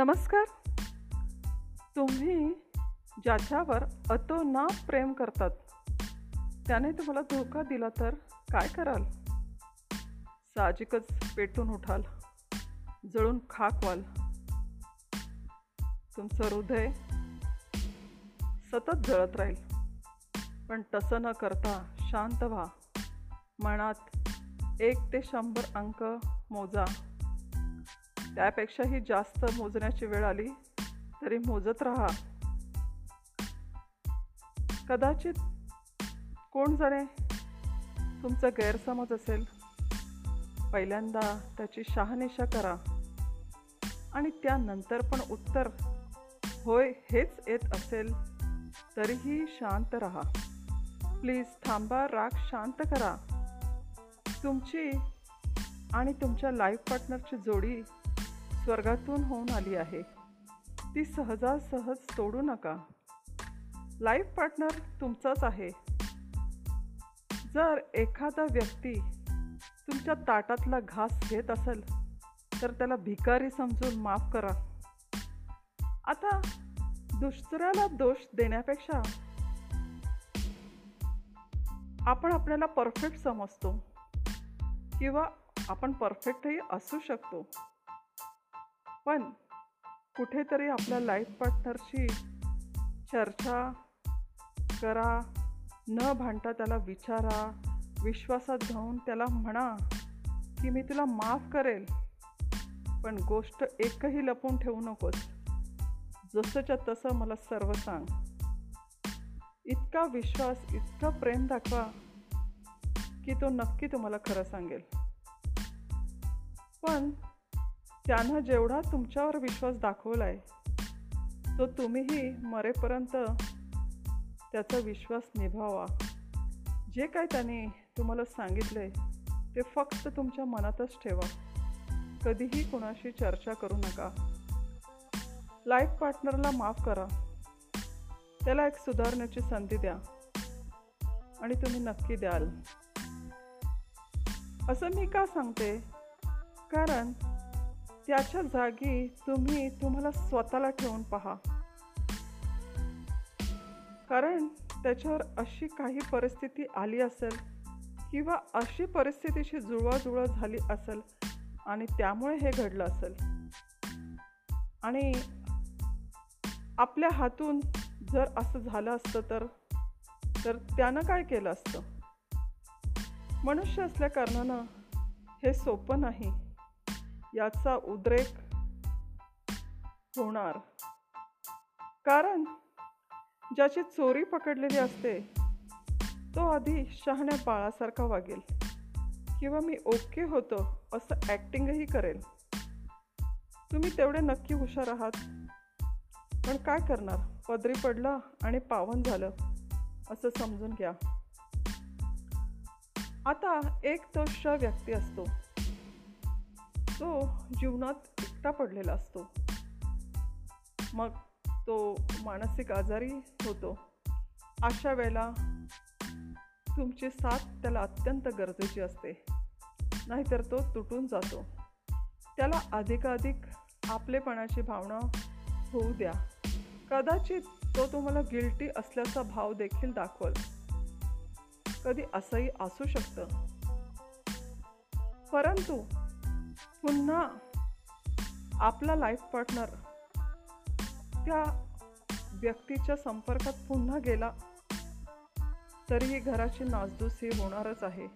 नमस्कार. तुम्ही ज्याच्यावर अतोनात प्रेम करतात त्याने तुम्हाला धोका दिला तर काय कराल? साहजिकच पेटून उठाल जळून खाक व्हाल तुमचं हृदय सतत जळत राहील. पण तसं न करता शांत व्हा. मनात एक ते शंभर अंक मोजा. त्यापेक्षाही जास्त मोजण्याची वेळ आली तरी मोजत राहा. कदाचित कोण जाणे तुमचा गैरसमज असेल पहिल्यांदा त्याची शहानिशा करा आणि त्यानंतर पण उत्तर होय हेच येत असेल तरीही शांत राहा. प्लीज थांबा राग शांत करा. तुमची आणि तुमच्या लाईफ पार्टनरची जोडी स्वर्गातून होऊन आली आहे. ती सहजासहज तोडू नका. लाईफ पार्टनर तुमचाच आहे. जर एखादा व्यक्ती तुमच्या ताटातला घास घेत असेल तर त्याला भिकारी समजून माफ करा. आता दुसऱ्याला दोष देण्यापेक्षा आपण आपल्याला परफेक्ट समजतो किंवा आपण परफेक्टही असू शकतो. पण कुठेतरी आपल्या लाईफ पार्टनरशी चर्चा करा न भांडता त्याला विचारा विश्वासात घेऊन त्याला म्हणा की मी तुला माफ करेल. पण गोष्ट एकही लपून ठेवू नकोस. जसंच्या तसं मला सर्व सांग. इतका विश्वास इतकं प्रेम दाखवा की तो नक्की तुम्हाला खरं सांगेल. पण त्यानं जेवढा तुमच्यावर विश्वास दाखवला आहे तो तुम्हीही मरेपर्यंत त्याचा विश्वास निभावा. जे काय त्याने तुम्हाला सांगितलं आहे ते फक्त तुमच्या मनातच ठेवा. कधीही कोणाशी चर्चा करू नका. लाईफ पार्टनरला माफ करा. त्याला एक सुधारण्याची संधी द्या. आणि तुम्ही नक्की द्याल. असं मी का सांगते? कारण त्याच्या जागी तुम्ही तुम्हाला स्वतःला ठेवून पहा. कारण त्याच्यावर अशी काही परिस्थिती आली असेल किंवा अशी परिस्थितीशी जुळवाजुळव झाली असेल आणि त्यामुळे हे घडलं असेल. आणि आपल्या हातून जर असं झालं असतं तर तर त्यानं काय केलं असतं? मनुष्य असल्या कारणानं हे सोपं नाही. याचा उद्रेक होणार. कारण ज्याची चोरी पकडलेली असते तो आधी शहाण्या बाळासारखा वागेल. किंवा मी ओके होतो असं ॲक्टिंगही करेल. तुम्ही तेवढे नक्की हुशार आहात. पण काय करणार? पदरी पडलं आणि पावन झालं असं समजून घ्या. आता एक तो श व्यक्ती असतो. तो जीवनात एकटा पडलेला असतो. मग तो मानसिक आजारी होतो. अशा वेळेला तुमची साथ त्याला अत्यंत गरजेची असते. नाहीतर तो तुटून जातो. त्याला अधिकाधिक आपलेपणाची भावना होऊ द्या. कदाचित तो तुम्हाला गिल्टी असल्याचा भाव देखील दाखवल. कधी असंही असू शकतं. परंतु पुन्हा आपला लाईफ पार्टनर त्या व्यक्तीच्या संपर्कात पुन्हा गेला तरीही घराची नासधूस ही होणारच आहे.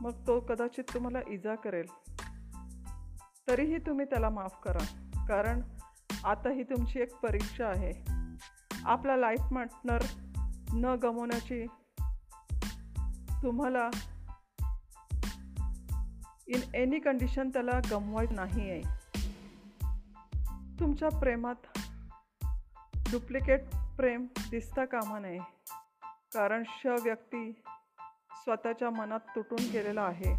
मग तो कदाचित तुम्हाला इजा करेल. तरीही तुम्ही त्याला माफ करा कारण आता ही तुमची एक परीक्षा आहे. आपला लाईफ पार्टनर न गमवण्याची तुम्हाला इन एनी कंडिशन त्याला गमवायचं नाही आहे तुमच्या प्रेमात डुप्लिकेट प्रेम दिसता कामा नये. कारण श व्यक्ती स्वतःच्या मनात तुटून गेलेला आहे.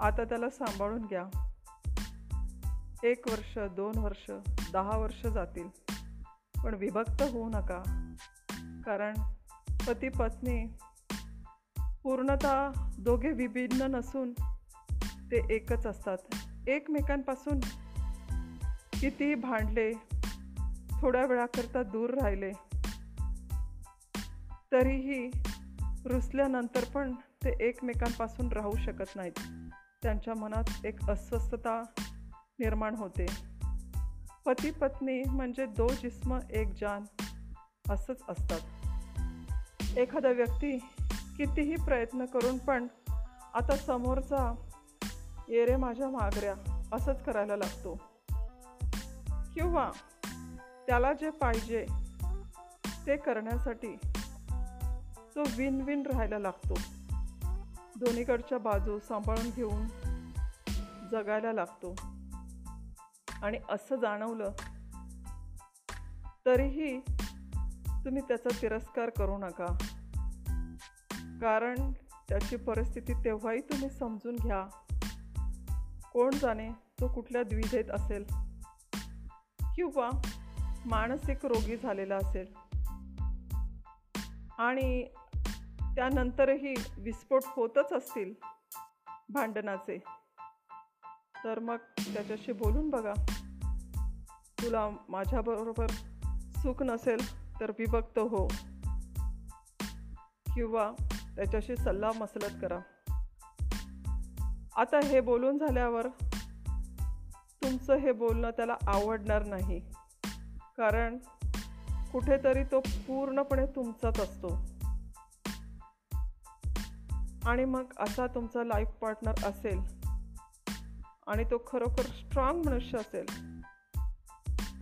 आता त्याला सांभाळून घ्या. एक वर्ष दोन वर्ष दहा वर्ष जातील. पण विभक्त होऊ नका. कारण पती पत्नी पूर्णतः दोघे विभिन्न नसून ते एकच असतात. एकमेकांपासून कितीही भांडले थोड्या वेळाकरता दूर राहिले तरीही रुसल्यानंतर पण ते एकमेकांपासून राहू शकत नाहीत. त्यांच्या मनात एक अस्वस्थता निर्माण होते. पती पत्नी म्हणजे दो जिस्म एक जान असंच असतात. एखादा व्यक्ती कितीही प्रयत्न करून पण आता समोरचा ये रे माझ्या मागऱ्या असंच करायला लागतो. किंवा त्याला जे पाहिजे ते करण्यासाठी तो विन विन राहायला लागतो. दोन्हीकडच्या बाजू सांभाळून घेऊन जगायला लागतो. आणि असं जाणवलं तरीही तुम्ही त्याचा तिरस्कार करू नका. कारण त्याची परिस्थिती तेव्हाही तुम्ही समजून घ्या. कोण जाणे तो कुठल्या द्विधेत असेल? किंवा मानसिक रोगी झालेला असेल? आणि त्यानंतरही विस्फोट होतच असतील भांडणाचे? तर मग त्याच्याशी बोलून बघा. तुला माझ्याबरोबर सुख नसेल तर विभक्त हो. किंवा त्याच्याशी सल्ला मसलत करा. आता हे बोलून झाल्यावर तुमचं हे बोलणं त्याला आवडणार नाही. कारण कुठेतरी तो पूर्णपणे तुमचाच असतो. आणि मग असा तुमचा लाईफ पार्टनर असेल आणि तो खरोखर स्ट्रॉंग मनुष्य असेल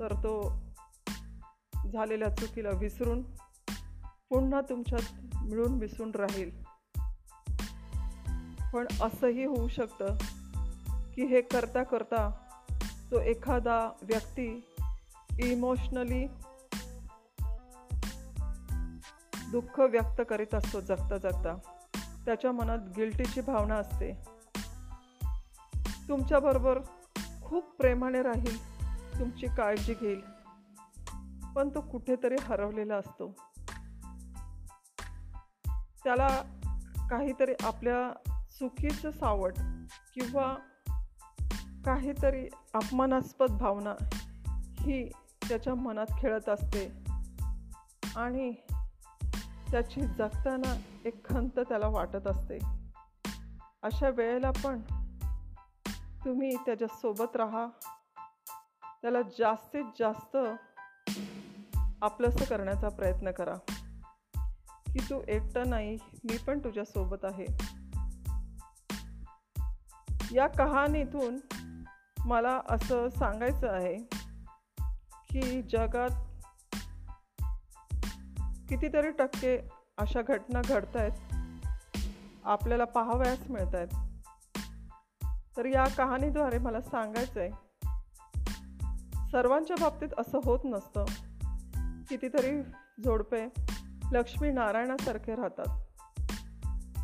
तर तो झालेल्या चुकीला विसरून पुन्हा तुमच्यात मिळून मिसळून राहील. पण असंही होऊ शकतं की हे करता करता तो एखादा व्यक्ती इमोशनली दुःख व्यक्त करीत असतो जगता जगता. त्याच्या मनात गिल्टीची भावना असते. तुमच्याबरोबर खूप प्रेमाने राहील तुमची काळजी घेईल पण तो कुठेतरी हरवलेला असतो. त्याला काहीतरी आपल्या चुकीचं सावट किंवा काहीतरी अपमानास्पद भावना ही त्याच्या मनात खेळत असते. आणि त्याची जगताना एक खंत त्याला वाटत असते. अशा वेळेला पण तुम्ही त्याच्यासोबत राहा. त्याला जास्तीत जास्त आपलंसं करण्याचा प्रयत्न करा. की तू एकटा नाही मी पण तुझ्यासोबत आहे. या कहाणीतून मला असं सांगायचं आहे की जगात कितीतरी टक्के अशा घटना घडत आहेत आपल्याला पाहावयास मिळत आहेत तर या कहाणीद्वारे मला सांगायचं आहे सर्वांच्या बाबतीत असं होत नसतं. कितीतरी जोडपे लक्ष्मी नारायणासारखे राहतात.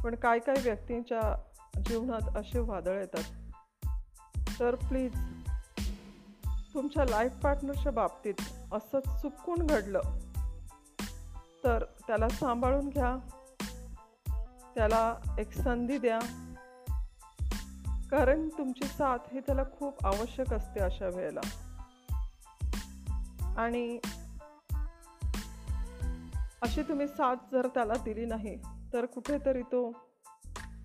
पण काही काही व्यक्तींच्या जीवनात असे वादळ येतात. तर प्लीज तुमच्या लाईफ पार्टनरच्या बाबतीत असं चुकून घडलं तर त्याला सांभाळून घ्या. त्याला एक संधी द्या. कारण तुमची साथ ही त्याला खूप आवश्यक असते अशा वेळेला. आणि अशी तुम्ही साथ जर त्याला दिली नाही तर कुठेतरी तो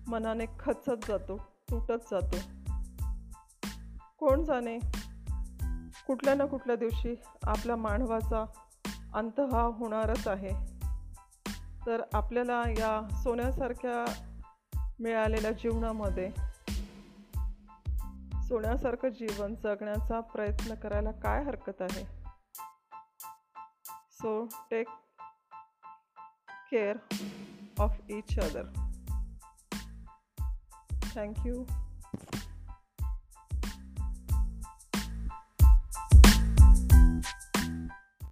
मनाने खचत जातो तुटत जातो. कोण जाणे? कुठल्या ना कुठल्या दिवशी आपला मानवाचा अंत हा होणारच आहे. तर आपल्याला या सोन्यासारख्या मिळालेल्या जीवनामध्ये सोन्यासारखं जीवन जगण्याचा प्रयत्न करायला काय हरकत आहे? So take care of each other Thank you.